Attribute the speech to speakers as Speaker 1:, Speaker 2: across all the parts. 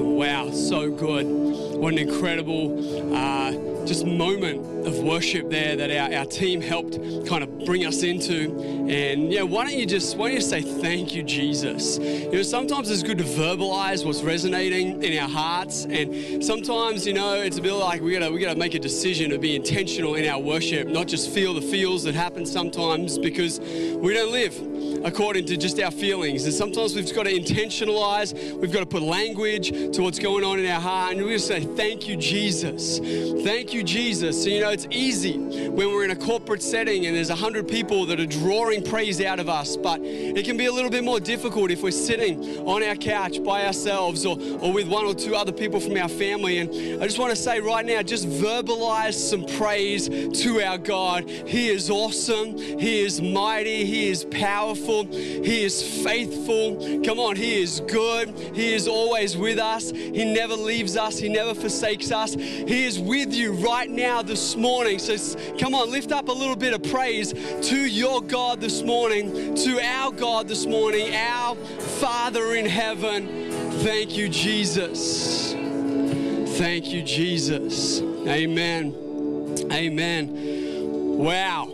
Speaker 1: wow, so good. What an incredible uh, just moment of worship there that our, our team helped kind of bring us into. And yeah, why don't you just why don't you say thank you, Jesus? You know, sometimes it's good to verbalize what's resonating in our hearts, and sometimes you know it's a bit like we gotta we gotta make a decision to be intentional in our worship, not just feel the feels that happen sometimes because we don't live according to just our feelings. And sometimes we've got to intentionalize, we've got to put language to what's going on in our heart, and we just say, Thank you, Jesus. Thank you, Jesus. So, you know, know, it's easy when we're in a corporate setting and there's 100 people that are drawing praise out of us, but it can be a little bit more difficult if we're sitting on our couch by ourselves or, or with one or two other people from our family. And I just want to say right now, just verbalize some praise to our God. He is awesome, He is mighty, He is powerful, He is faithful. Come on, He is good, He is always with us, He never leaves us, He never forsakes us. He is with you right now this morning. So come on, lift up a little bit of praise to your God this morning, to our God this morning, our Father in heaven. Thank you, Jesus. Thank you, Jesus. Amen. Amen. Wow.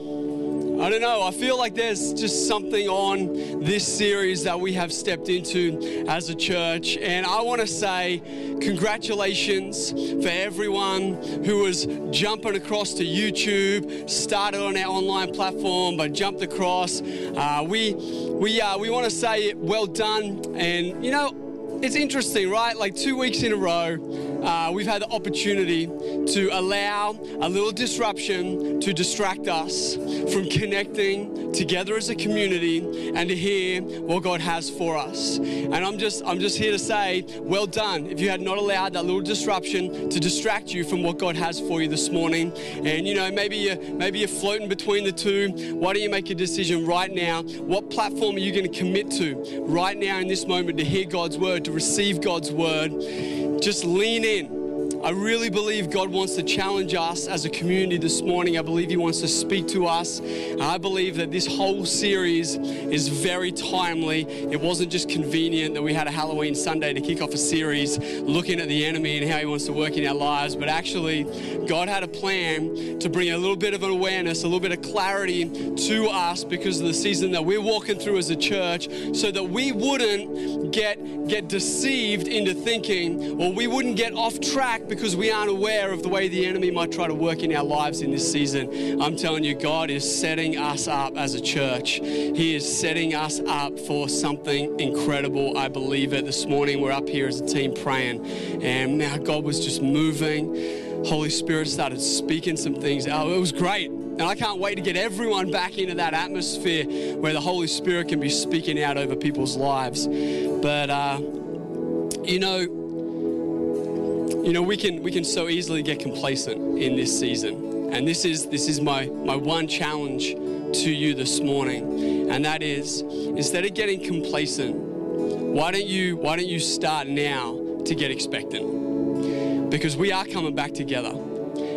Speaker 1: I don't know. I feel like there's just something on this series that we have stepped into as a church. And I want to say congratulations for everyone who was jumping across to YouTube, started on our online platform, but jumped across. Uh, we we, uh, we want to say well done. And, you know, it's interesting, right? Like two weeks in a row, uh, we've had the opportunity to allow a little disruption to distract us from connecting together as a community and to hear what God has for us. And I'm just, I'm just here to say, well done if you had not allowed that little disruption to distract you from what God has for you this morning. And you know, maybe you're, maybe you're floating between the two. Why don't you make a decision right now? What platform are you going to commit to right now in this moment to hear God's word, to receive God's word? Just lean in. I really believe God wants to challenge us as a community this morning. I believe He wants to speak to us. And I believe that this whole series is very timely. It wasn't just convenient that we had a Halloween Sunday to kick off a series looking at the enemy and how He wants to work in our lives, but actually, God had a plan to bring a little bit of an awareness, a little bit of clarity to us because of the season that we're walking through as a church so that we wouldn't get, get deceived into thinking or we wouldn't get off track because we aren't aware of the way the enemy might try to work in our lives in this season. I'm telling you, God is setting us up as a church. He is setting us up for something incredible. I believe it. This morning, we're up here as a team praying, and now God was just moving. Holy Spirit started speaking some things. Oh, it was great. And I can't wait to get everyone back into that atmosphere where the Holy Spirit can be speaking out over people's lives. But, uh, you know, you know, we can we can so easily get complacent in this season. And this is this is my my one challenge to you this morning. And that is instead of getting complacent, why don't you why don't you start now to get expectant? Because we are coming back together.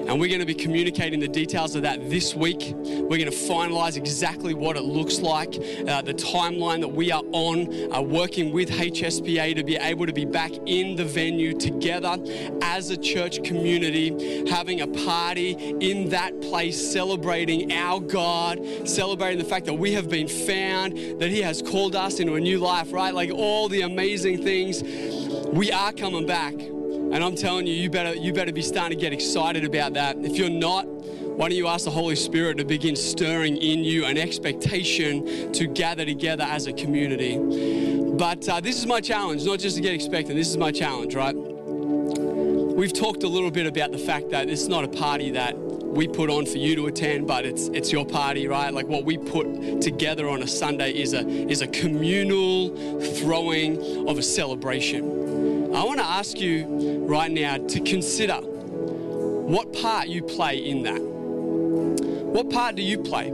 Speaker 1: And we're going to be communicating the details of that this week. We're going to finalize exactly what it looks like, uh, the timeline that we are on, uh, working with HSPA to be able to be back in the venue together as a church community, having a party in that place, celebrating our God, celebrating the fact that we have been found, that He has called us into a new life, right? Like all the amazing things. We are coming back. And I'm telling you, you better, you better be starting to get excited about that. If you're not, why don't you ask the Holy Spirit to begin stirring in you an expectation to gather together as a community? But uh, this is my challenge, not just to get expected, this is my challenge, right? We've talked a little bit about the fact that it's not a party that we put on for you to attend, but it's it's your party, right? Like what we put together on a Sunday is a is a communal throwing of a celebration. I want to ask you right now to consider what part you play in that. What part do you play?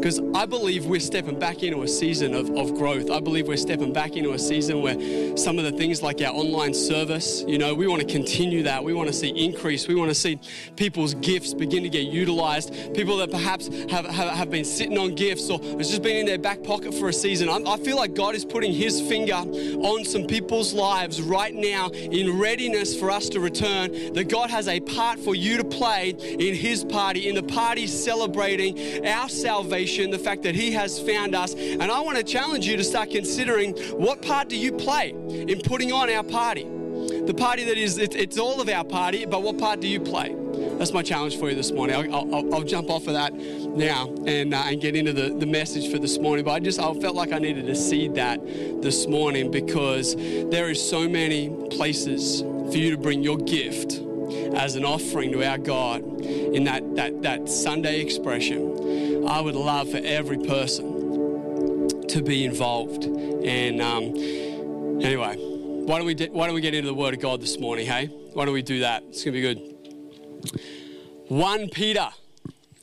Speaker 1: Because I believe we're stepping back into a season of, of growth. I believe we're stepping back into a season where some of the things like our online service, you know, we want to continue that. We want to see increase. We want to see people's gifts begin to get utilized. People that perhaps have, have, have been sitting on gifts or has just been in their back pocket for a season. i I feel like God is putting His finger on some people's lives right now in readiness for us to return, that God has a part for you to play in His party, in the party celebrating our salvation salvation, the fact that He has found us. And I want to challenge you to start considering what part do you play in putting on our party? The party that is, it, it's all of our party, but what part do you play? That's my challenge for you this morning. I'll, I'll, I'll jump off of that now and, uh, and get into the, the message for this morning. But I just I felt like I needed to seed that this morning because there is so many places for you to bring your gift as an offering to our God in that, that, that Sunday expression I would love for every person to be involved. And um, anyway, why don't, we de- why don't we get into the Word of God this morning, hey? Why don't we do that? It's going to be good. 1 Peter.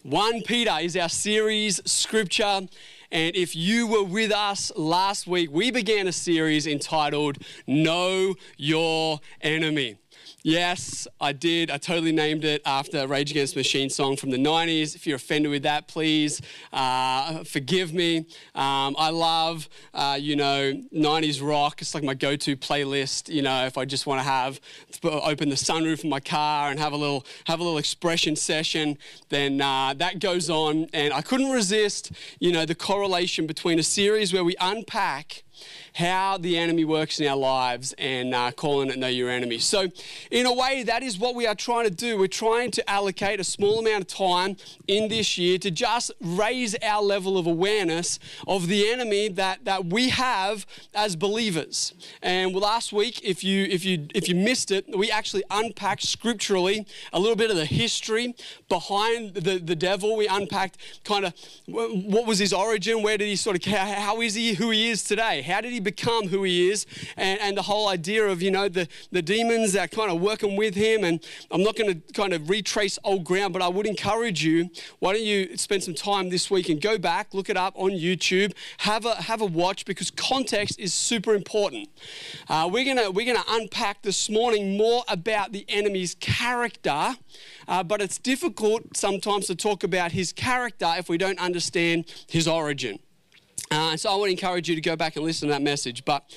Speaker 1: 1 Peter is our series scripture. And if you were with us last week, we began a series entitled Know Your Enemy. Yes, I did. I totally named it after Rage Against Machine song from the 90s. If you're offended with that, please uh, forgive me. Um, I love, uh, you know, 90s rock. It's like my go to playlist, you know, if I just want to have, open the sunroof of my car and have a little, have a little expression session, then uh, that goes on. And I couldn't resist, you know, the correlation between a series where we unpack how the enemy works in our lives and uh, calling it know your enemy. So, in a way, that is what we are trying to do. We're trying to allocate a small amount of time in this year to just raise our level of awareness of the enemy that, that we have as believers. And last week, if you if you if you missed it, we actually unpacked scripturally a little bit of the history behind the, the devil. We unpacked kind of what was his origin, where did he sort of how is he who he is today how did he become who he is? And, and the whole idea of, you know, the, the demons that kind of working with him. And I'm not going to kind of retrace old ground, but I would encourage you, why don't you spend some time this week and go back, look it up on YouTube, have a, have a watch because context is super important. Uh, we're going to we're gonna unpack this morning more about the enemy's character, uh, but it's difficult sometimes to talk about his character if we don't understand his origin. Uh, and so I would encourage you to go back and listen to that message. But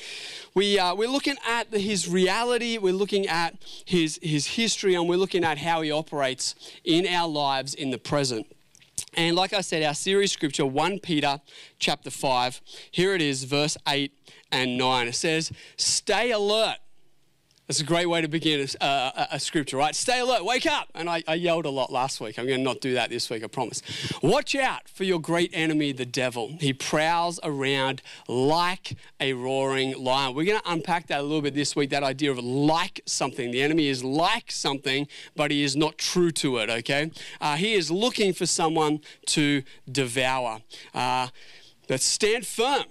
Speaker 1: we, uh, we're looking at his reality, we're looking at his, his history, and we're looking at how he operates in our lives in the present. And like I said, our series scripture, 1 Peter chapter 5, here it is, verse 8 and 9. It says, Stay alert it's a great way to begin a, uh, a, a, scripture, right? Stay alert, wake up. And I, I yelled a lot last week. I'm going to not do that this week, I promise. Watch out for your great enemy, the devil. He prowls around like a roaring lion. We're going to unpack that a little bit this week that idea of like something. The enemy is like something, but he is not true to it, okay? Uh, he is looking for someone to devour. Uh, but stand firm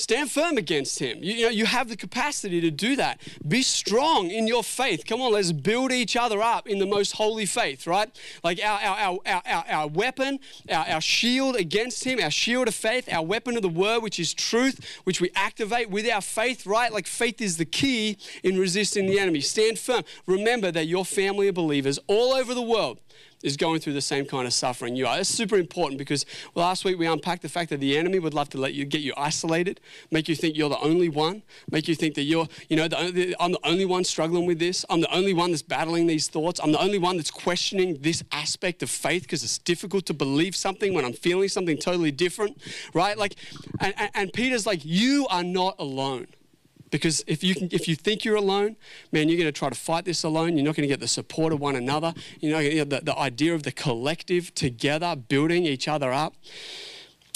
Speaker 1: Stand firm against him. You, you, know, you have the capacity to do that. Be strong in your faith. Come on, let's build each other up in the most holy faith, right? Like our, our, our, our, our weapon, our, our shield against him, our shield of faith, our weapon of the word, which is truth, which we activate with our faith, right? Like faith is the key in resisting the enemy. Stand firm. Remember that your family of believers all over the world is going through the same kind of suffering you are. It's super important because last week we unpacked the fact that the enemy would love to let you get you isolated, make you think you're the only one, make you think that you're, you know, the, I'm the only one struggling with this. I'm the only one that's battling these thoughts. I'm the only one that's questioning this aspect of faith because it's difficult to believe something when I'm feeling something totally different, right? Like, and, and Peter's like, you are not alone. Because if you, can, if you think you're alone, man, you're going to try to fight this alone. You're not going to get the support of one another. You know, the, the idea of the collective together, building each other up.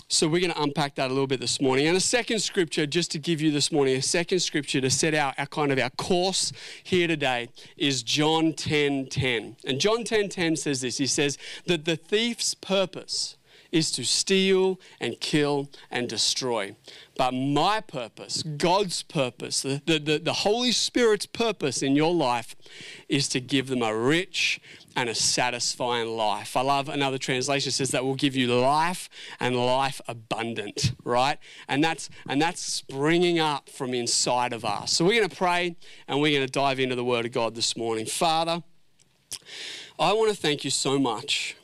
Speaker 1: So we're going to unpack that a little bit this morning. And a second scripture, just to give you this morning, a second scripture to set out our kind of our course here today is John 10:10. And John 10:10 says this. He says that the thief's purpose is to steal and kill and destroy. But my purpose, God's purpose, the, the, the, Holy Spirit's purpose in your life is to give them a rich and a satisfying life. I love another translation says that will give you life and life abundant, right? And that's and that's springing up from inside of us. So we're going to pray and we're going to dive into the word of God this morning. Father, I want to thank you so much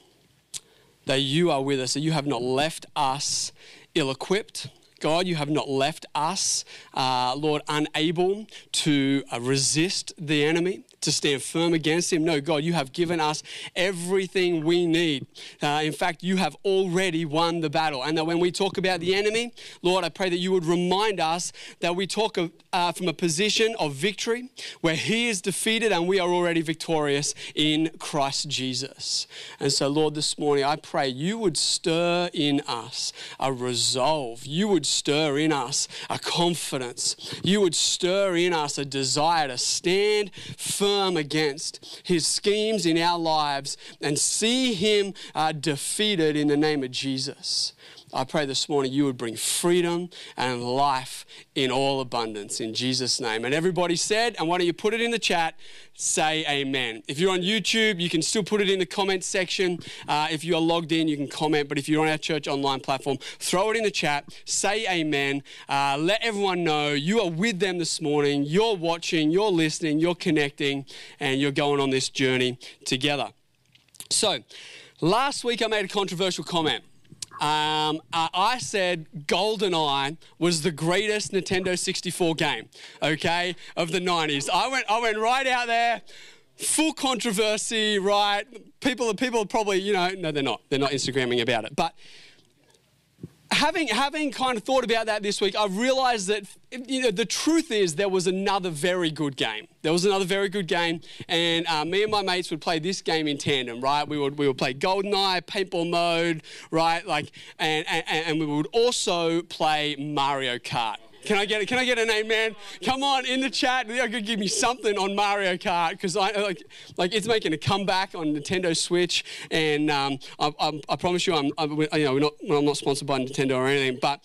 Speaker 1: that you are with us, that you have not left us ill equipped. God, you have not left us, uh, Lord, unable to uh, resist the enemy to stand firm against him. No, God, you have given us everything we need. Uh, in fact, you have already won the battle. And that when we talk about the enemy, Lord, I pray that you would remind us that we talk of, uh, from a position of victory where he is defeated and we are already victorious in Christ Jesus. And so, Lord, this morning I pray you would stir in us a resolve. You would stir in us a confidence. You would stir in us a desire to stand firm against his schemes in our lives and see him uh, defeated in the name of Jesus. I pray this morning you would bring freedom and life in all abundance in Jesus' name. And everybody said, and why don't you put it in the chat? Say amen. If you're on YouTube, you can still put it in the comment section. Uh, if you are logged in, you can comment. But if you're on our church online platform, throw it in the chat. Say amen. Uh, let everyone know you are with them this morning. You're watching, you're listening, you're connecting, and you're going on this journey together. So, last week I made a controversial comment. Um, uh, I said GoldenEye was the greatest Nintendo 64 game, okay, of the 90s. I went, I went right out there, full controversy, right? People, people are probably, you know, no, they're not. They're not Instagramming about it. But having having kind of thought about that this week, I've realised that you know the truth is there was another very good game. There was another very good game, and uh, me and my mates would play this game in tandem, right? We would we would play GoldenEye, Paintball Mode, right? Like, and and, and we would also play Mario Kart. Can I get it? Can I get an amen? Come on in the chat. I could give me something on Mario Kart because I like, like it's making a comeback on Nintendo Switch, and um, I, I, I, promise you, I'm, I, you know, not, I'm not sponsored by Nintendo or anything, but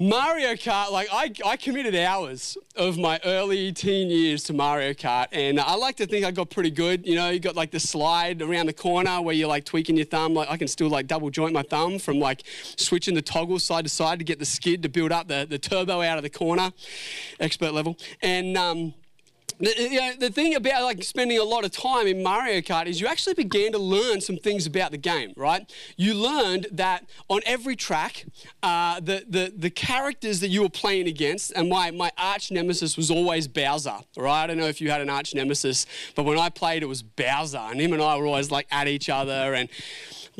Speaker 1: Mario Kart, like I, I committed hours of my early teen years to Mario Kart, and I like to think I got pretty good. You know, you got like the slide around the corner where you're like tweaking your thumb. Like I can still like double joint my thumb from like switching the toggle side to side to get the skid to build up the, the turbo out of the corner, expert level. And um, the, you know, the thing about like spending a lot of time in Mario Kart is you actually began to learn some things about the game, right? You learned that on every track, uh, the, the, the characters that you were playing against, and my, my arch nemesis was always Bowser, right? I don't know if you had an arch nemesis, but when I played, it was Bowser, and him and I were always like at each other. And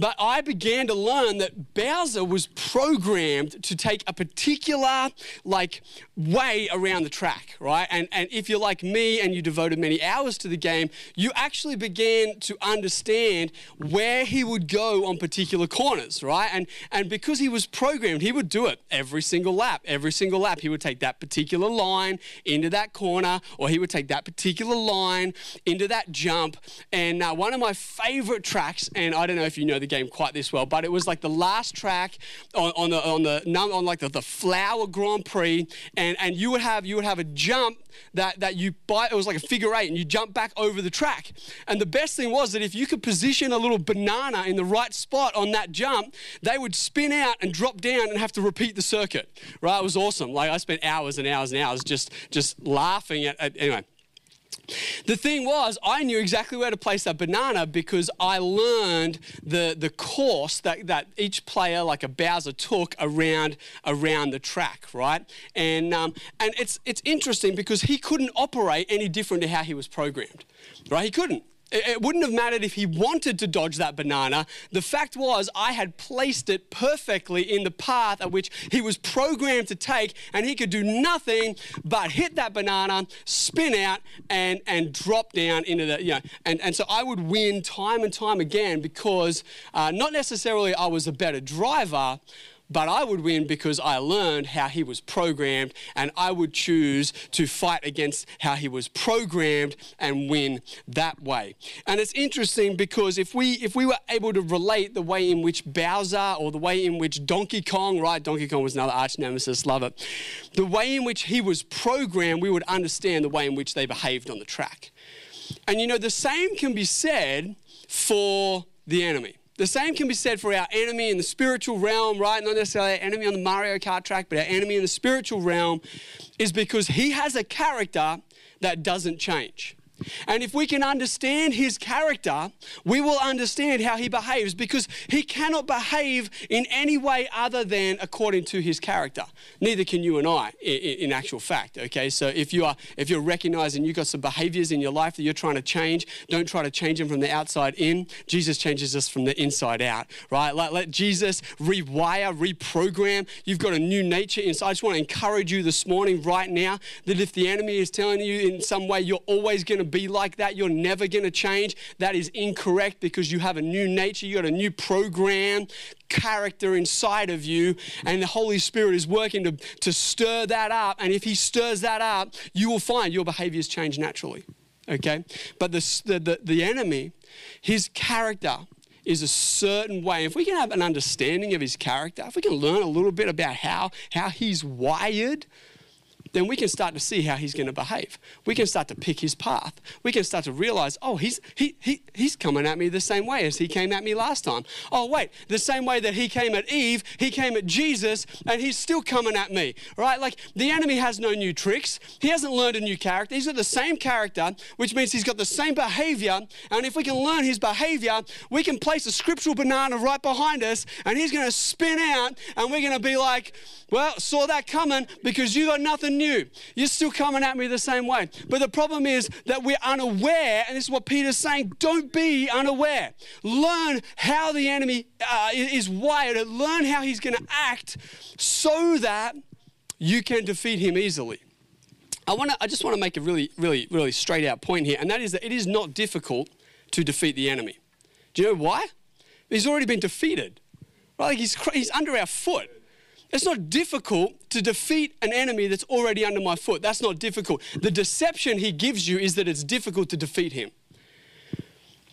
Speaker 1: but I began to learn that Bowser was programmed to take a particular like way around the track, right? And, and if you're like me and you devoted many hours to the game, you actually began to understand where he would go on particular corners, right? And, and because he was programmed, he would do it every single lap. Every single lap, he would take that particular line into that corner, or he would take that particular line into that jump. And uh, one of my favorite tracks, and I don't know if you know the game quite this well, but it was like the last track on, on the, on the, on like the, the Flower Grand Prix. And and, and you would have you would have a jump that, that you bite, it was like a figure eight, and you jump back over the track. And the best thing was that if you could position a little banana in the right spot on that jump, they would spin out and drop down and have to repeat the circuit. Right? It was awesome. Like I spent hours and hours and hours just just laughing at, at anyway. The thing was, I knew exactly where to place that banana because I learned the, the course that, that each player, like a Bowser, took around, around the track, right? And, um, and it's, it's interesting because he couldn't operate any different to how he was programmed, right? He couldn't. It wouldn't have mattered if he wanted to dodge that banana. The fact was, I had placed it perfectly in the path at which he was programmed to take, and he could do nothing but hit that banana, spin out, and, and drop down into the, you know. And, and so I would win time and time again because uh, not necessarily I was a better driver, but I would win because I learned how he was programmed and I would choose to fight against how he was programmed and win that way. And it's interesting because if we if we were able to relate the way in which Bowser or the way in which Donkey Kong, right? Donkey Kong was another arch nemesis, love it. The way in which he was programmed, we would understand the way in which they behaved on the track. And you know, the same can be said for the enemy. The same can be said for our enemy in the spiritual realm, right? Not necessarily our enemy on the Mario Kart track, but our enemy in the spiritual realm is because he has a character that doesn't change. And if we can understand his character, we will understand how he behaves because he cannot behave in any way other than according to his character. Neither can you and I in, actual fact, okay? So if you are if you're recognizing you've got some behaviors in your life that you're trying to change, don't try to change them from the outside in. Jesus changes us from the inside out, right? Like let Jesus rewire, reprogram. You've got a new nature inside. I just want to encourage you this morning right now that if the enemy is telling you in some way you're always going to be like that. You're never going to change. That is incorrect because you have a new nature, you got a new program, character inside of you, and the Holy Spirit is working to, to stir that up. And if He stirs that up, you will find your behaviors change naturally. Okay? But the, the, the enemy, his character, is a certain way. If we can have an understanding of his character, if we can learn a little bit about how, how he's wired, then we can start to see how he's going to behave. We can start to pick his path. We can start to realize, oh, he's, he, he, he's coming at me the same way as he came at me last time. Oh, wait, the same way that he came at Eve, he came at Jesus, and he's still coming at me, right? Like the enemy has no new tricks. He hasn't learned a new character. He's got the same character, which means he's got the same behavior. And if we can learn his behavior, we can place a scriptural banana right behind us, and he's going to spin out, and we're going to be like, well, saw that coming because you got nothing new. You're still coming at me the same way. But the problem is that we're unaware, and this is what Peter's saying don't be unaware. Learn how the enemy uh, is wired, learn how he's going to act so that you can defeat him easily. I, wanna, I just want to make a really, really, really straight out point here, and that is that it is not difficult to defeat the enemy. Do you know why? He's already been defeated. Right? Like he's, he's under our foot. It's not difficult to defeat an enemy that's already under my foot. That's not difficult. The deception he gives you is that it's difficult to defeat him.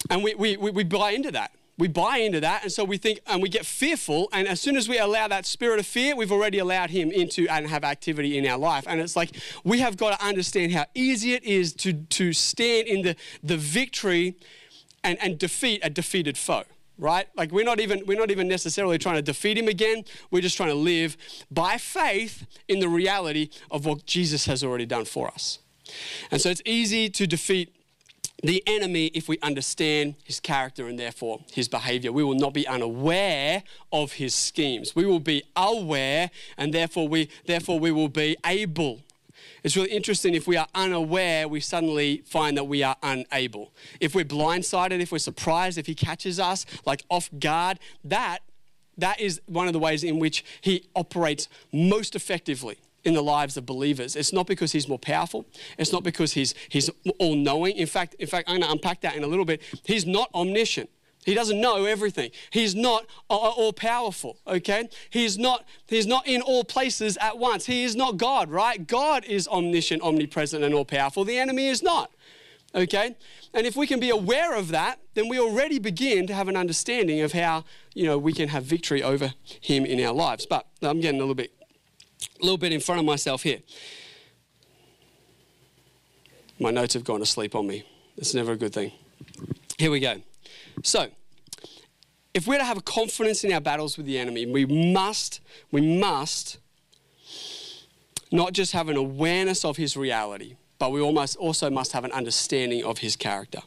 Speaker 1: And we, we, we, buy into that. We buy into that, and so we think, and we get fearful. And as soon as we allow that spirit of fear, we've already allowed him into and have activity in our life. And it's like we have got to understand how easy it is to, to stand in the, the victory and, and defeat a defeated foe right? Like we're not even we're not even necessarily trying to defeat him again. We're just trying to live by faith in the reality of what Jesus has already done for us. And so it's easy to defeat the enemy if we understand his character and therefore his behavior. We will not be unaware of his schemes. We will be aware and therefore we therefore we will be able it's really interesting if we are unaware, we suddenly find that we are unable. If we're blindsided, if we're surprised, if he catches us like off guard, that that is one of the ways in which he operates most effectively in the lives of believers. It's not because he's more powerful. It's not because he's, he's all knowing. In fact, in fact, I'm going to unpack that in a little bit. He's not omniscient. He doesn't know everything. He's not uh, uh, all powerful, okay? He's not he's not in all places at once. He is not God, right? God is omniscient, omnipresent and all powerful. The enemy is not. Okay? And if we can be aware of that, then we already begin to have an understanding of how, you know, we can have victory over him in our lives. But I'm getting a little bit a little bit in front of myself here. My notes have gone to sleep on me. It's never a good thing. Here we go. So, if we're to have confidence in our battles with the enemy, we must, we must not just have an awareness of his reality, but we almost also must have an understanding of his character.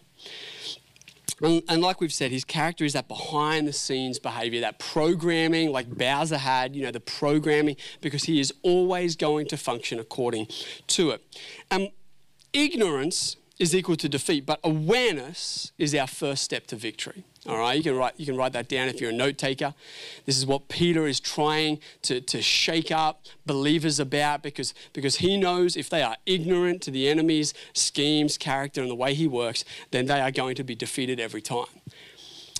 Speaker 1: And, and, like we've said, his character is that behind the scenes behavior, that programming, like Bowser had, you know, the programming, because he is always going to function according to it. And ignorance is equal to defeat, but awareness is our first step to victory. All right, you can write, you can write that down if you're a note taker. This is what Peter is trying to, to shake up believers about because, because he knows if they are ignorant to the enemy's schemes, character, and the way he works, then they are going to be defeated every time.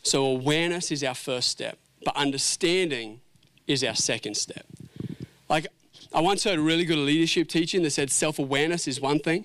Speaker 1: So, awareness is our first step, but understanding is our second step. Like, I once heard a really good leadership teaching that said self awareness is one thing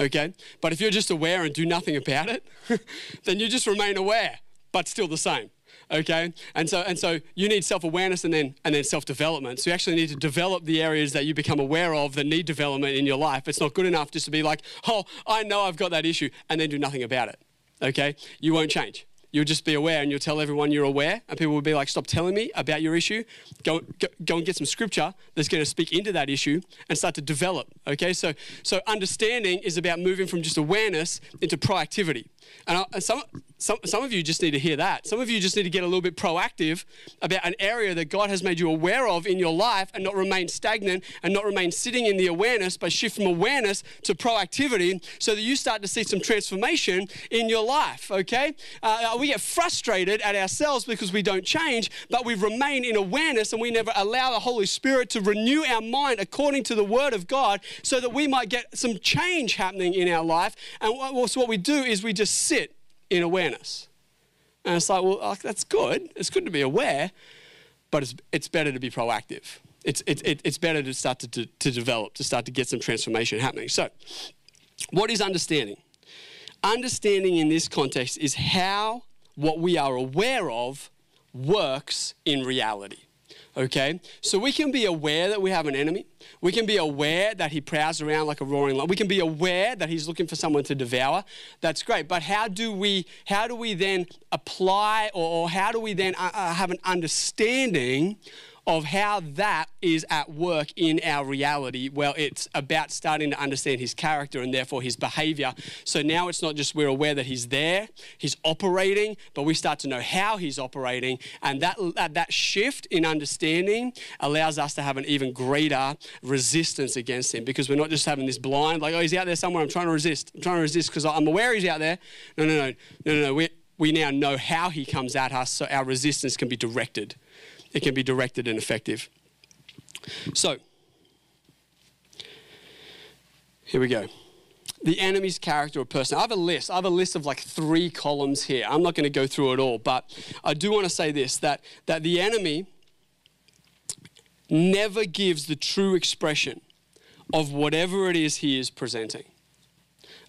Speaker 1: Okay? But if you're just aware and do nothing about it, then you just remain aware, but still the same. Okay? And so and so you need self-awareness and then and then self-development. So you actually need to develop the areas that you become aware of that need development in your life. It's not good enough just to be like, oh, I know I've got that issue, and then do nothing about it. Okay? You won't change you'll just be aware and you'll tell everyone you're aware, and people will be like, "Stop telling me about your issue. Go go, go and get some scripture that's going to speak into that issue and start to develop." Okay, so so understanding is about moving from just awareness into proactivity. And, I, and some some, some of you just need to hear that. Some of you just need to get a little bit proactive about an area that God has made you aware of in your life and not remain stagnant and not remain sitting in the awareness, but shift from awareness to proactivity so that you start to see some transformation in your life, okay? Uh, we get frustrated at ourselves because we don't change, but we remain in awareness and we never allow the Holy Spirit to renew our mind according to the Word of God so that we might get some change happening in our life. And what, so what we do is we just sit in awareness. And it's like, well, like, that's good. It's good to be aware, but it's, it's better to be proactive. It's, it, it, it's better to start to, to, to develop, to start to get some transformation happening. So, what is understanding? Understanding in this context is how what we are aware of works in reality. Okay? So we can be aware that we have an enemy. We can be aware that he prowls around like a roaring lion. We can be aware that he's looking for someone to devour. That's great. But how do we how do we then apply or, or how do we then uh, uh have an understanding of how that is at work in our reality. Well, it's about starting to understand his character and therefore his behavior. So now it's not just we're aware that he's there, he's operating, but we start to know how he's operating. And that, that, that shift in understanding allows us to have an even greater resistance against him because we're not just having this blind, like, oh, he's out there somewhere, I'm trying to resist. I'm trying to resist because I'm aware he's out there. No, no, no, no, no, no. We, we now know how he comes at us so our resistance can be directed it can be directed and effective. So, here we go. The enemy's character or person. I have a list. I have a list of like three columns here. I'm not going to go through it all, but I do want to say this that, that the enemy never gives the true expression of whatever it is he is presenting.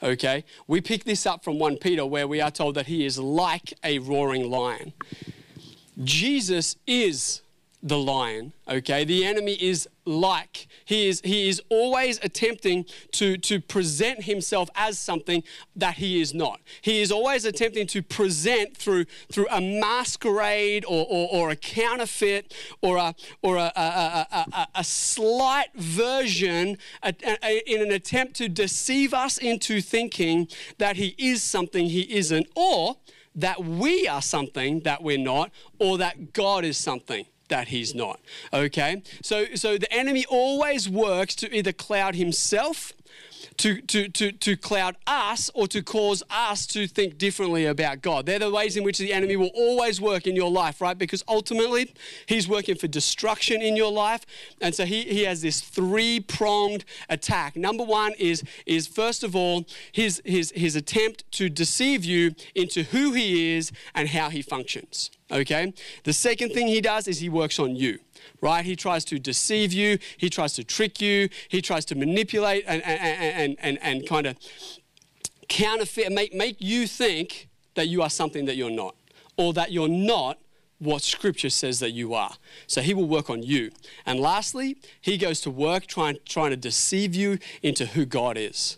Speaker 1: Okay? We pick this up from 1 Peter, where we are told that he is like a roaring lion. Jesus is the lion okay the enemy is like he is he is always attempting to to present himself as something that he is not he is always attempting to present through through a masquerade or or, or a counterfeit or a or a a, a, a, a slight version in an attempt to deceive us into thinking that he is something he isn't or that we are something that we're not, or that God is something that he's not. Okay? So so the enemy always works to either cloud himself to, to, to, to cloud us or to cause us to think differently about God. They're the ways in which the enemy will always work in your life, right? Because ultimately, he's working for destruction in your life. And so he, he has this three pronged attack. Number one is, is first of all, his, his, his attempt to deceive you into who he is and how he functions, okay? The second thing he does is he works on you right? He tries to deceive you, he tries to trick you, he tries to manipulate and, and, and, and, and kind of counterfeit, make, make you think that you are something that you're not, or that you're not what Scripture says that you are. So he will work on you. And lastly, he goes to work trying, trying to deceive you into who God is.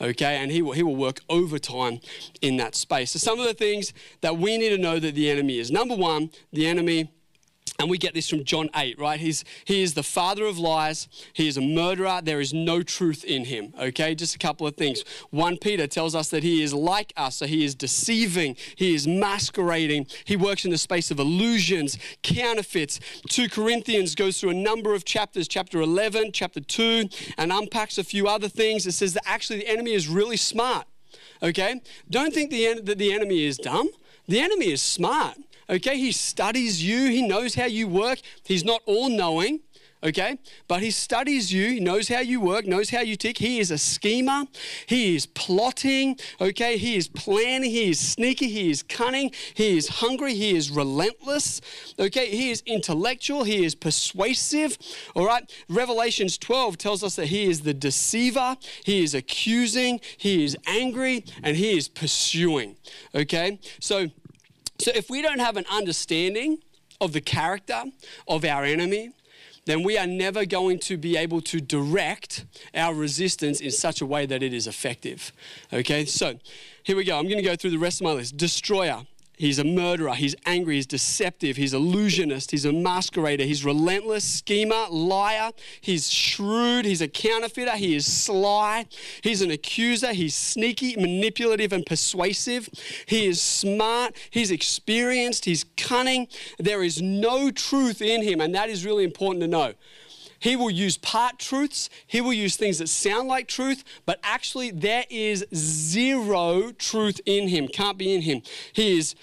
Speaker 1: Okay, and he will, he will work overtime in that space. So, some of the things that we need to know that the enemy is number one, the enemy and we get this from John 8, right? He's, he is the father of lies. He is a murderer. There is no truth in him, okay? Just a couple of things. 1 Peter tells us that he is like us, so he is deceiving, he is masquerading, he works in the space of illusions, counterfeits. 2 Corinthians goes through a number of chapters, chapter 11, chapter 2, and unpacks a few other things. It says that actually the enemy is really smart, okay? Don't think the, that the enemy is dumb. The enemy is smart. Okay, he studies you, he knows how you work. He's not all knowing, okay? But he studies you, he knows how you work, knows how you tick. He is a schemer, he is plotting, okay? He is planning, he is sneaky, he is cunning, he is hungry, he is relentless, okay? He is intellectual, he is persuasive, all right? Revelations 12 tells us that he is the deceiver, he is accusing, he is angry, and he is pursuing, okay? So, so if we don't have an understanding of the character of our enemy, then we are never going to be able to direct our resistance in such a way that it is effective. Okay, so here we go. I'm going to go through the rest of my list. Destroyer. He's a murderer. He's angry. He's deceptive. He's illusionist. He's a masquerader. He's relentless, schemer, liar. He's shrewd. He's a counterfeiter. He is sly. He's an accuser. He's sneaky, manipulative, and persuasive. He is smart. He's experienced. He's cunning. There is no truth in him, and that is really important to know. He will use part truths. He will use things that sound like truth, but actually there is zero truth in him, can't be in him. He is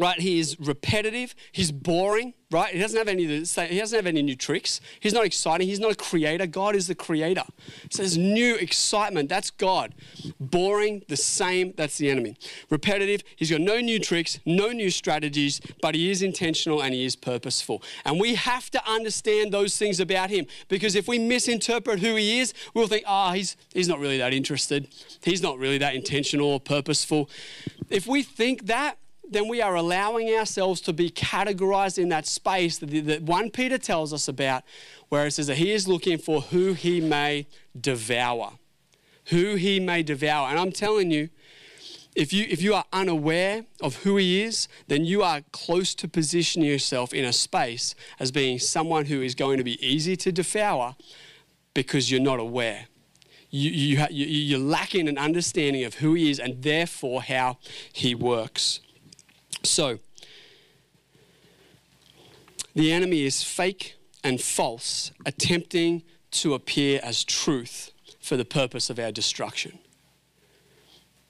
Speaker 1: right? He is repetitive. He's boring, right? He doesn't have any. He doesn't have any new tricks. He's not exciting. He's not a creator. God is the creator. So there's new excitement. That's God. Boring, the same. That's the enemy. Repetitive. He's got no new tricks, no new strategies, but he is intentional and he is purposeful. And we have to understand those things about him because if we misinterpret who he is, we'll think, ah, oh, he's he's not really that interested. He's not really that intentional or purposeful. If we think that then we are allowing ourselves to be categorized in that space that, that 1 Peter tells us about, where it says that he is looking for who he may devour. Who he may devour. And I'm telling you, if you, if you are unaware of who he is, then you are close to positioning yourself in a space as being someone who is going to be easy to devour because you're not aware. You, you, you, you're lacking an understanding of who he is and therefore how he works. So, the enemy is fake and false, attempting to appear as truth for the purpose of our destruction.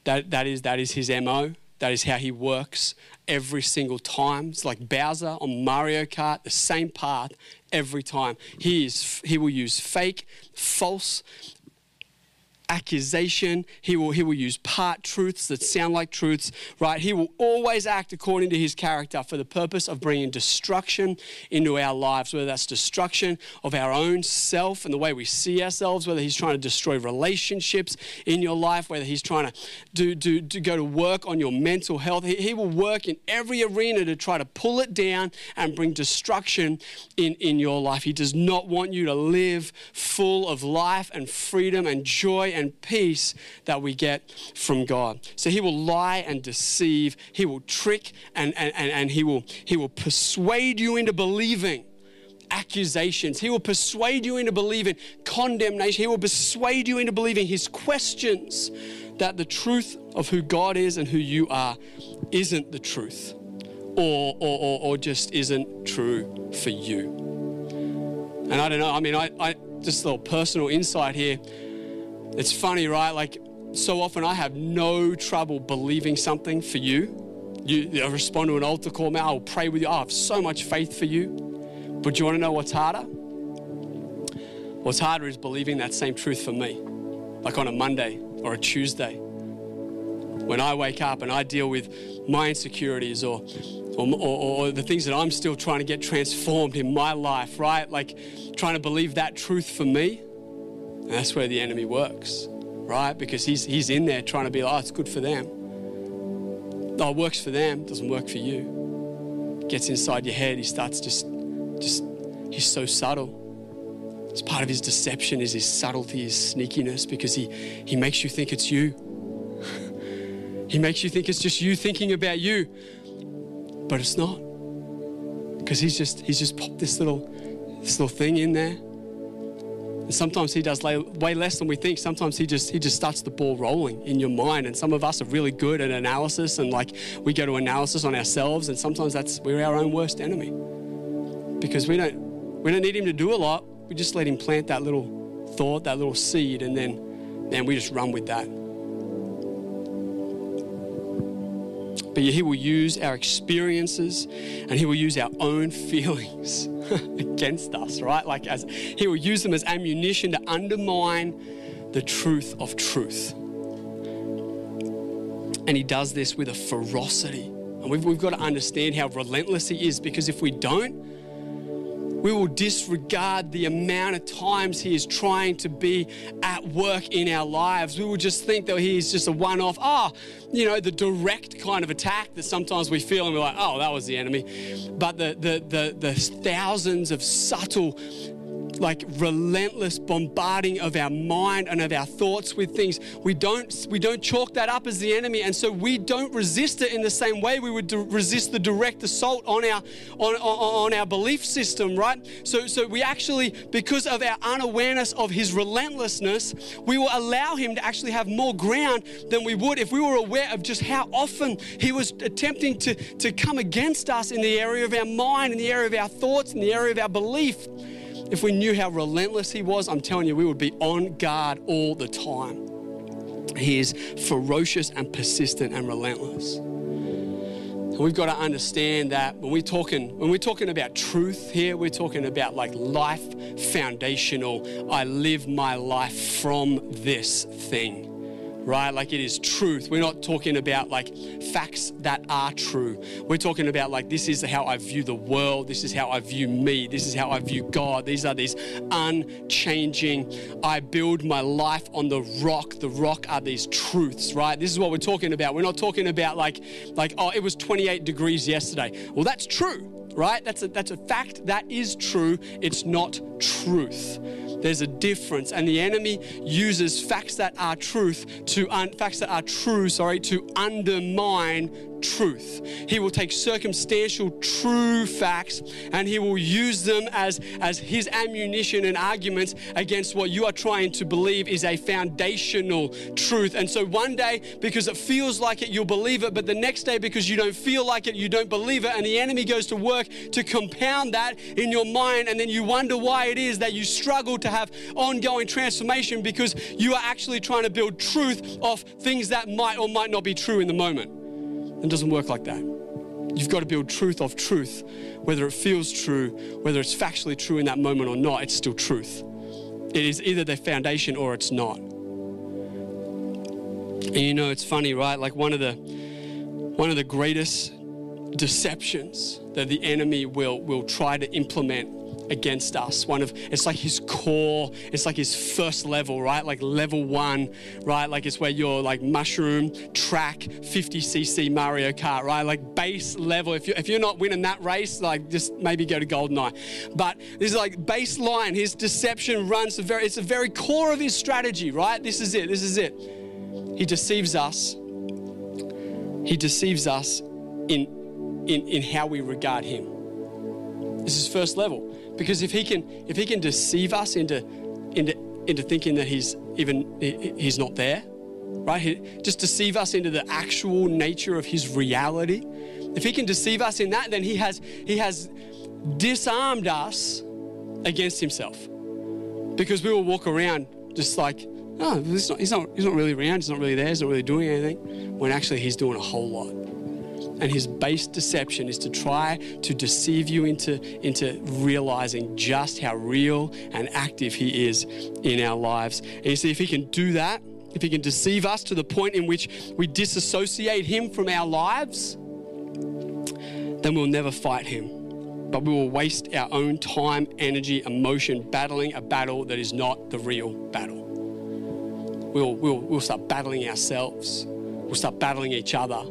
Speaker 1: That, that, is, that is his MO. That is how he works every single time. It's like Bowser on Mario Kart, the same path every time. He, is, he will use fake, false, accusation. He will, he will use part truths that sound like truths, right? He will always act according to his character for the purpose of bringing destruction into our lives, whether that's destruction of our own self and the way we see ourselves, whether he's trying to destroy relationships in your life, whether he's trying to do, do, do go to work on your mental health. He, he will work in every arena to try to pull it down and bring destruction in, in your life. He does not want you to live full of life and freedom and joy and and peace that we get from God. So he will lie and deceive, he will trick and, and, and, and he, will, he will persuade you into believing accusations. He will persuade you into believing condemnation. He will persuade you into believing his questions that the truth of who God is and who you are isn't the truth or, or, or, or just isn't true for you. And I don't know, I mean, I, I just a little personal insight here. It's funny, right? Like, so often I have no trouble believing something for you. You I respond to an altar call, man, I will pray with you. I have so much faith for you. But do you want to know what's harder? What's harder is believing that same truth for me, like on a Monday or a Tuesday. When I wake up and I deal with my insecurities or, or, or, or the things that I'm still trying to get transformed in my life, right? Like trying to believe that truth for me and that's where the enemy works, right? Because he's, he's in there trying to be like, oh, it's good for them. No, it works for them, doesn't work for you. Gets inside your head, he starts just, just, he's so subtle. It's part of his deception, is his subtlety, his sneakiness, because he, he makes you think it's you. he makes you think it's just you thinking about you, but it's not. Because he's just, he's just popped this little, this little thing in there sometimes he does way less than we think. Sometimes he just he just starts the ball rolling in your mind. And some of us are really good at analysis, and like we go to analysis on ourselves, and sometimes that's we're our own worst enemy because we don't we don't need him to do a lot. We just let him plant that little thought, that little seed, and then man, we just run with that. But He will use our experiences and He will use our own feelings against us, right? Like, as He will use them as ammunition to undermine the truth of truth. And He does this with a ferocity. And we've, we've got to understand how relentless He is because if we don't, we will disregard the amount of times He is trying to be at work in our lives. We will just think that He is just a one off, ah, oh, you know, the direct kind of attack that sometimes we feel and we're like, oh, that was the enemy. But the, the, the, the thousands of subtle like relentless bombarding of our mind and of our thoughts with things. We don't we don't chalk that up as the enemy, and so we don't resist it in the same way we would resist the direct assault on our on, on, on our belief system, right? So so we actually because of our unawareness of his relentlessness, we will allow him to actually have more ground than we would if we were aware of just how often he was attempting to to come against us in the area of our mind, in the area of our thoughts, in the area of our belief. If we knew how relentless he was, I'm telling you, we would be on guard all the time. He is ferocious and persistent and relentless. And we've got to understand that when we're talking, when we're talking about truth here, we're talking about like life foundational. I live my life from this thing right? Like it is truth. We're not talking about like facts that are true. We're talking about like this is how I view the world. This is how I view me. This is how I view God. These are these unchanging. I build my life on the rock. The rock are these truths, right? This is what we're talking about. We're not talking about like like oh it was 28 degrees yesterday. Well, that's true right? That's a, that's a fact that is true. It's not truth. There's a difference, and the enemy uses facts that are truth to un, facts that are true, sorry, to undermine truth. He will take circumstantial, true facts and he will use them as, as his ammunition and arguments against what you are trying to believe is a foundational truth. And so one day, because it feels like it, you'll believe it, but the next day, because you don't feel like it, you don't believe it. And the enemy goes to work to compound that in your mind. And then you wonder why it is that you struggle to have ongoing transformation because you are actually trying to build truth off things that might or might not be true in the moment. It doesn't work like that. You've got to build truth of truth. Whether it feels true, whether it's factually true in that moment or not, it's still truth. It is either the foundation or it's not. And you know, it's funny, right? Like one of the one of the greatest deceptions that the enemy will will try to implement against us. One of it's like his core, it's like his first level, right? Like level one, right? Like it's where you're like mushroom, track, 50cc Mario Kart, right? Like base level. If you if you're not winning that race, like just maybe go to GoldenEye. But this is like baseline. His deception runs the very it's the very core of his strategy, right? This is it, this is it. He deceives us. He deceives us in in, in how we regard him. This is first level. Because if he can if he can deceive us into into into thinking that he's even he's not there, right? He, just deceive us into the actual nature of his reality. If he can deceive us in that, then he has he has disarmed us against himself. Because we will walk around just like, oh, he's not, he's, not, he's not really around, he's not really there, he's not really doing anything, when actually he's doing a whole lot and his base deception is to try to deceive you into, into realizing just how real and active he is in our lives. And you see, if he can do that, if he can deceive us to the point in which we disassociate him from our lives, then we'll never fight him. But we will waste our own time, energy, emotion battling a battle that is not the real battle. We'll, we'll, we'll start battling ourselves, we'll start battling each other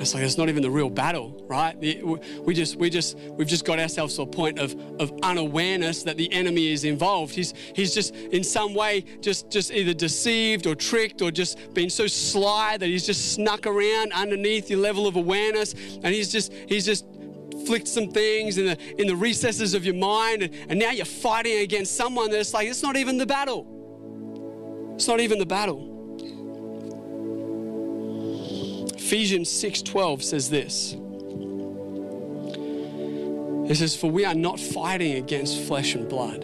Speaker 1: it's like it's not even the real battle, right? We just, we just, we've just got ourselves to a point of, of unawareness that the enemy is involved. He's, he's just in some way just, just either deceived or tricked or just been so sly that he's just snuck around underneath your level of awareness, and he's just, he's just flicked some things in the in the recesses of your mind, and, and now you're fighting against someone that's like it's not even the battle. It's not even the battle. Ephesians 6:12 says this. It says, For we are not fighting against flesh and blood,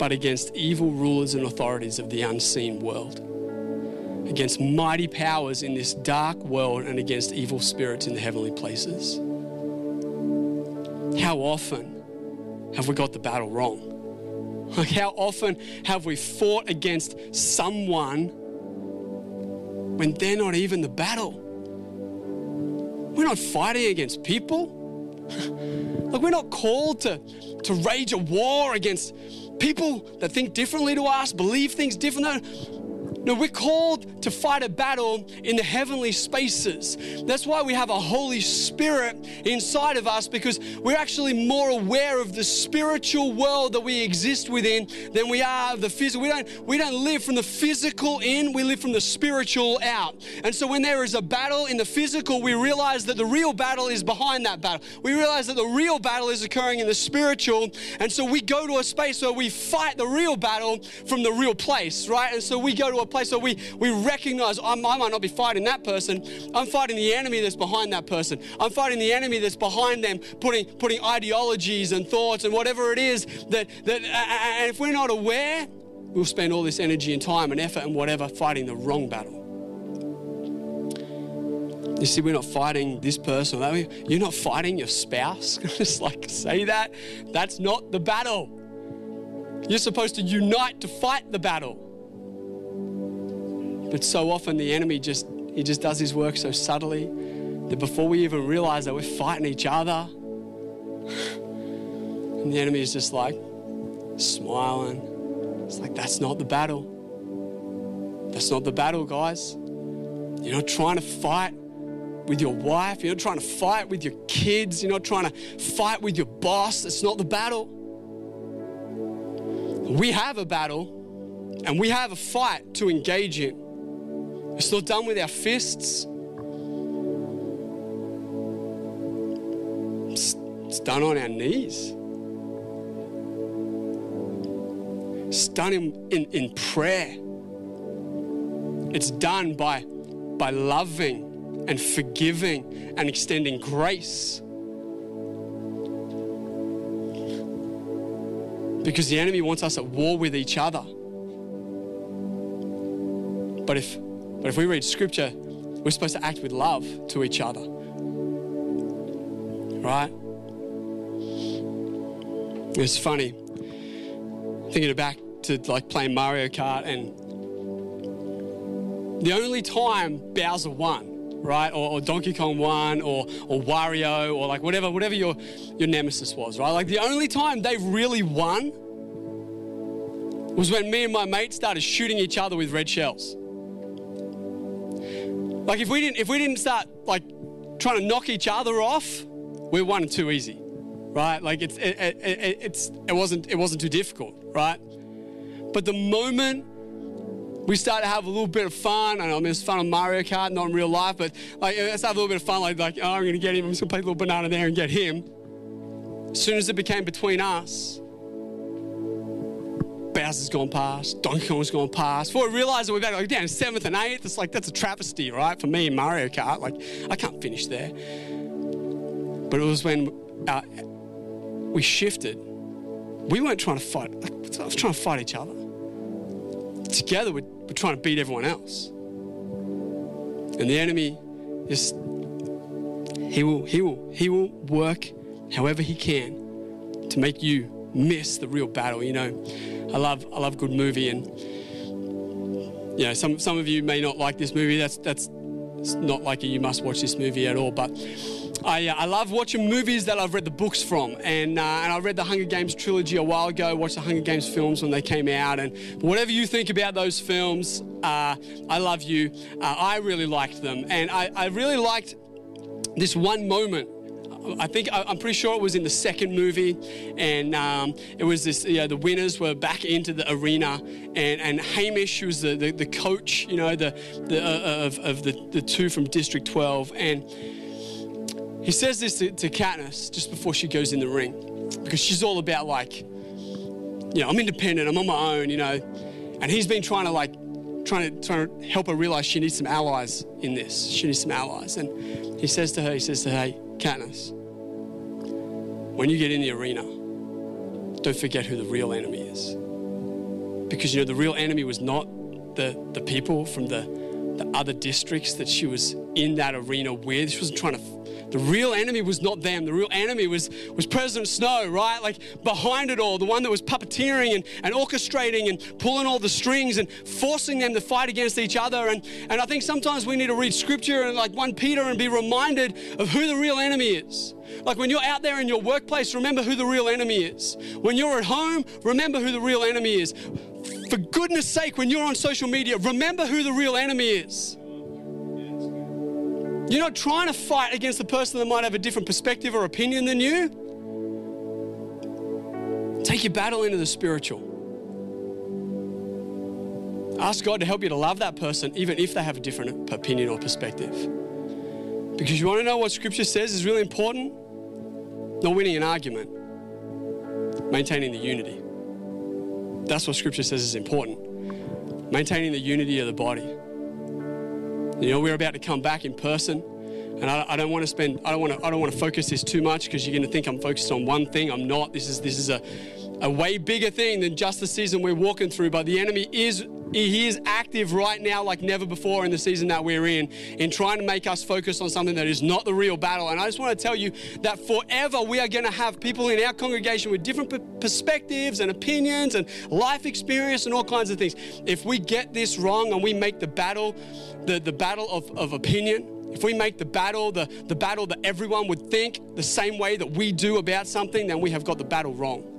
Speaker 1: but against evil rulers and authorities of the unseen world, against mighty powers in this dark world, and against evil spirits in the heavenly places. How often have we got the battle wrong? Like, how often have we fought against someone? when they're not even the battle. We're not fighting against people. like, we're not called to, to rage a war against people that think differently to us, believe things differently. No, we're called to fight a battle in the heavenly spaces. That's why we have a Holy Spirit inside of us because we're actually more aware of the spiritual world that we exist within than we are of the physical. We don't, we don't live from the physical in, we live from the spiritual out. And so when there is a battle in the physical, we realize that the real battle is behind that battle. We realize that the real battle is occurring in the spiritual. And so we go to a space where we fight the real battle from the real place, right? And so we go to a place where we, we recognize I might not be fighting that person. I'm fighting the enemy that's behind that person. I'm fighting the enemy that's behind them, putting, putting ideologies and thoughts and whatever it is that, that and if we're not aware, we'll spend all this energy and time and effort and whatever fighting the wrong battle. You see, we're not fighting this person. You're not fighting your spouse. Just like say that. That's not the battle. You're supposed to unite to fight the battle. But so often the enemy just he just does his work so subtly that before we even realize that we're fighting each other, and the enemy is just like smiling. It's like that's not the battle. That's not the battle, guys. You're not trying to fight with your wife. You're not trying to fight with your kids. You're not trying to fight with your boss. It's not the battle. We have a battle and we have a fight to engage in. We're done with our fists. It's done on our knees. It's done in, in, in prayer. It's done by, by loving and forgiving and extending grace. Because the enemy wants us at war with each other. But if but if we read scripture, we're supposed to act with love to each other. Right? It's funny. Thinking back to like playing Mario Kart and the only time Bowser won, right? Or, or Donkey Kong won or, or Wario or like whatever, whatever your, your nemesis was, right? Like the only time they really won was when me and my mate started shooting each other with red shells. Like if we didn't if we didn't start like trying to knock each other off, we're one too easy, right? Like it's it, it, it, it's it wasn't it wasn't too difficult, right? But the moment we start to have a little bit of fun. I know I mean, it's fun on Mario Kart, not in real life, but like let's have a little bit of fun. Like, like oh, I'm gonna get him. I'm just gonna play a little banana there and get him. As soon as it became between us, Bass is gone past, Donkey Kong's gone past. Before I realized it, we're back like down seventh and eighth. It's like that's a travesty, right? For me and Mario Kart, like I can't finish there. But it was when uh, we shifted. We weren't trying to fight. I was trying to fight each other. Together, we're, we're trying to beat everyone else. And the enemy just he will he will he will work however he can to make you miss the real battle. You know, I love I love good movie, and you know some some of you may not like this movie. That's that's not like a, you must watch this movie at all, but. I, uh, I, love watching movies that I've read the books from, and, uh, and I read the Hunger Games trilogy a while ago. Watched the Hunger Games films when they came out, and whatever you think about those films, uh, I love you. Uh, I really liked them, and I, I really liked this one moment I think I, am pretty sure it was in the second movie, and um, it was this. Yeah, the winners were back into the arena, and, and Haymitch was the, the, the coach, you know, the, the uh, uh, of, of the, the two from District 12, and he says this to, to Katniss just before she goes in the ring, because she's all about like, you know, I'm independent, I'm on my own, you know, and he's been trying to like trying to, trying to help her realize she needs some allies in this. She needs some allies. And he says to her, he says to her, hey, Katniss, when you get in the arena, don't forget who the real enemy is. Because you know the real enemy was not the, the people from the, the other districts that she was in that arena with. She wasn't trying to the real enemy was not them. The real enemy was, was President Snow, right? Like behind it all, the one that was puppeteering and, and orchestrating and pulling all the strings and forcing them to fight against each other. And, and I think sometimes we need to read scripture and like 1 Peter and be reminded of who the real enemy is. Like when you're out there in your workplace, remember who the real enemy is. When you're at home, remember who the real enemy is. For goodness sake, when you're on social media, remember who the real enemy is. You're not trying to fight against the person that might have a different perspective or opinion than you. Take your battle into the spiritual. Ask God to help you to love that person, even if they have a different opinion or perspective. Because you want to know what Scripture says is really important? Not winning an argument, maintaining the unity. That's what Scripture says is important. Maintaining the unity of the body. You know, we're about to come back in person, and I, I don't want to spend, I don't want to, I don't want to focus this too much because you're going to think I'm focused on one thing. I'm not. This is this is a a way bigger thing than just the season we're walking through. But the enemy is he is active right now, like never before in the season that we're in, in trying to make us focus on something that is not the real battle. And I just want to tell you that forever we are going to have people in our congregation with different perspectives and opinions and life experience and all kinds of things. If we get this wrong and we make the battle, the, the battle of, of opinion, if we make the battle the, the battle that everyone would think the same way that we do about something, then we have got the battle wrong.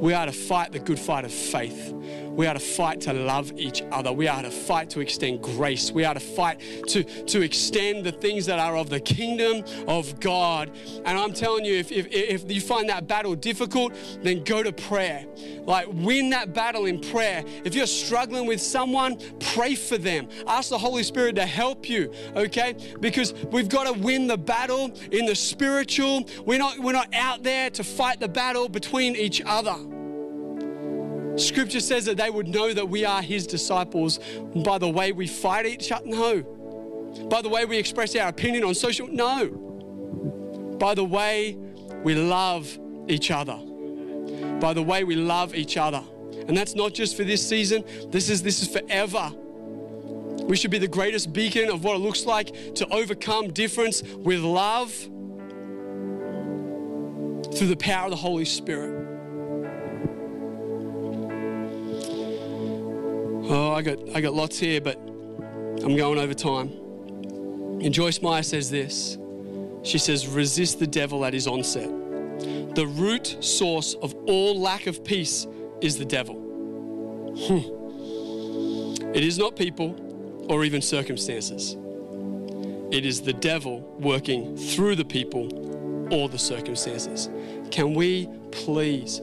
Speaker 1: We are to fight the good fight of faith. We are to fight to love each other. We are to fight to extend grace. We are to fight to, to extend the things that are of the kingdom of God. And I'm telling you, if, if, if you find that battle difficult, then go to prayer. Like, win that battle in prayer. If you're struggling with someone, pray for them. Ask the Holy Spirit to help you, okay? Because we've got to win the battle in the spiritual. We're not, we're not out there to fight the battle between each other. Scripture says that they would know that we are his disciples by the way we fight each other? No. By the way we express our opinion on social? No. By the way we love each other. By the way we love each other. And that's not just for this season, this is this is forever. We should be the greatest beacon of what it looks like to overcome difference with love through the power of the Holy Spirit. Oh, I got, I got lots here, but I'm going over time. And Joyce Meyer says this She says, resist the devil at his onset. The root source of all lack of peace is the devil. Hmm. It is not people or even circumstances. It is the devil working through the people or the circumstances. Can we please,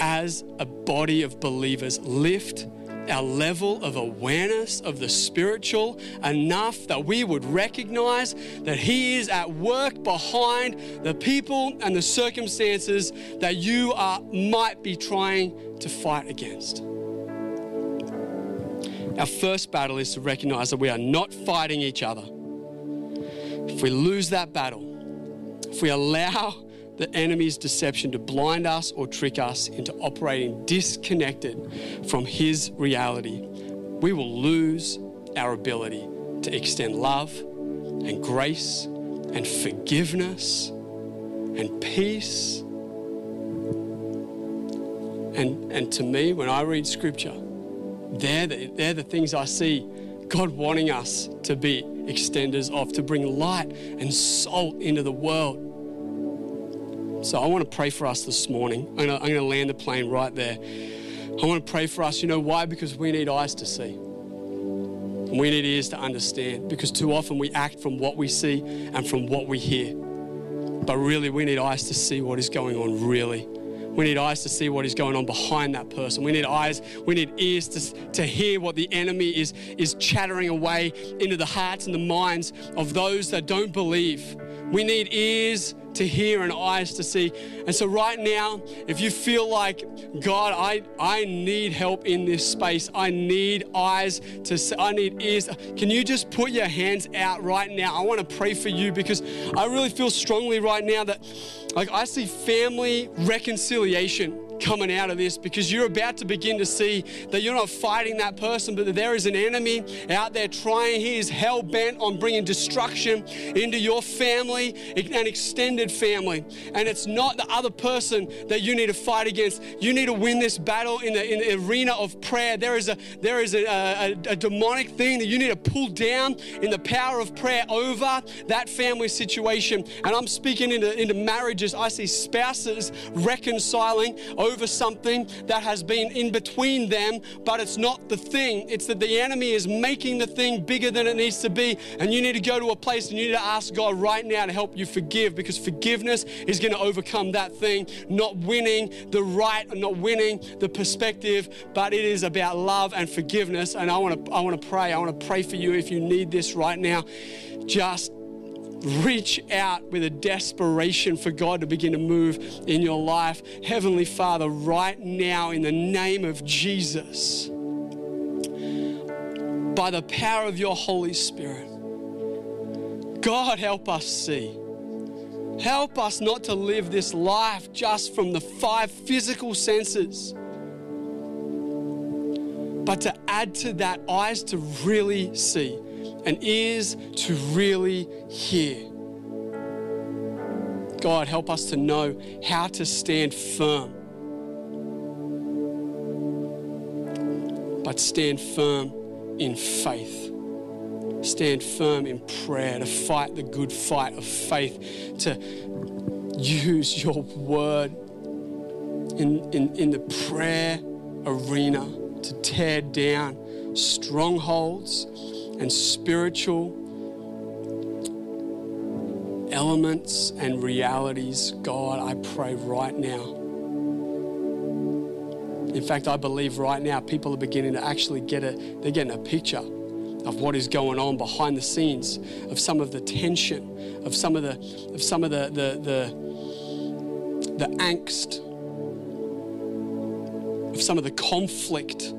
Speaker 1: as a body of believers, lift our level of awareness of the spiritual enough that we would recognize that He is at work behind the people and the circumstances that you are, might be trying to fight against. Our first battle is to recognize that we are not fighting each other. If we lose that battle, if we allow the enemy's deception to blind us or trick us into operating disconnected from his reality, we will lose our ability to extend love and grace and forgiveness and peace. And, and to me, when I read scripture, they're the, they're the things I see God wanting us to be extenders of, to bring light and salt into the world so I want to pray for us this morning. I'm going, to, I'm going to land the plane right there. I want to pray for us. You know why? Because we need eyes to see. And we need ears to understand. Because too often we act from what we see and from what we hear. But really, we need eyes to see what is going on, really. We need eyes to see what is going on behind that person. We need eyes, we need ears to, to hear what the enemy is, is chattering away into the hearts and the minds of those that don't believe we need ears to hear and eyes to see. And so, right now, if you feel like, God, I, I need help in this space, I need eyes to see, I need ears, can you just put your hands out right now? I want to pray for you because I really feel strongly right now that, like, I see family reconciliation coming out of this because you're about to begin to see that you're not fighting that person, but that there is an enemy out there trying. He is hell bent on bringing destruction into your family and extended family. And it's not the other person that you need to fight against. You need to win this battle in the, in the arena of prayer. There is, a, there is a, a, a demonic thing that you need to pull down in the power of prayer over that family situation. And I'm speaking into, into marriages. I see spouses reconciling over something that has been in between them, but it's not the thing. It's that the enemy is making the thing bigger than it needs to be. And you need to go to a place and you need to ask God right now to help you forgive because forgiveness is going to overcome that thing. Not winning the right, not winning the perspective, but it is about love and forgiveness. And I want to, I want to pray. I want to pray for you if you need this right now. Just reach out with a desperation for God to begin to move in your life. Heavenly Father, right now, in the name of Jesus, by the power of your Holy Spirit, God, help us see. Help us not to live this life just from the five physical senses, but to add to that eyes to really see and ears to really hear. God, help us to know how to stand firm. But stand firm in faith. Stand firm in prayer to fight the good fight of faith, to use your word in, in, in the prayer arena to tear down strongholds and spiritual elements and realities, God, I pray right now. In fact, I believe right now people are beginning to actually get a they're getting a picture of what is going on behind the scenes, of some of the tension, of some of the of some of the the the, the angst, of some of the conflict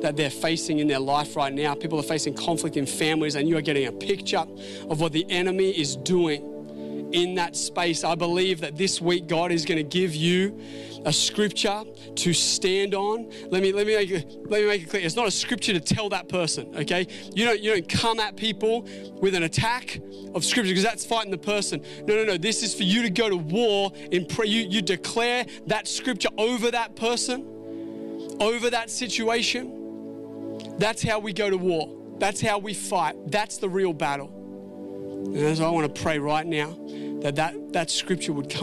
Speaker 1: that they're facing in their life right now. People are facing conflict in families, and you are getting a picture of what the enemy is doing in that space. I believe that this week God is going to give you a scripture to stand on. Let me let me make it, let me make it clear. It's not a scripture to tell that person. Okay, you don't you don't come at people with an attack of scripture because that's fighting the person. No, no, no. This is for you to go to war in prayer. You you declare that scripture over that person, over that situation that's how we go to war. That's how we fight. That's the real battle. And as I want to pray right now that that, that scripture would come.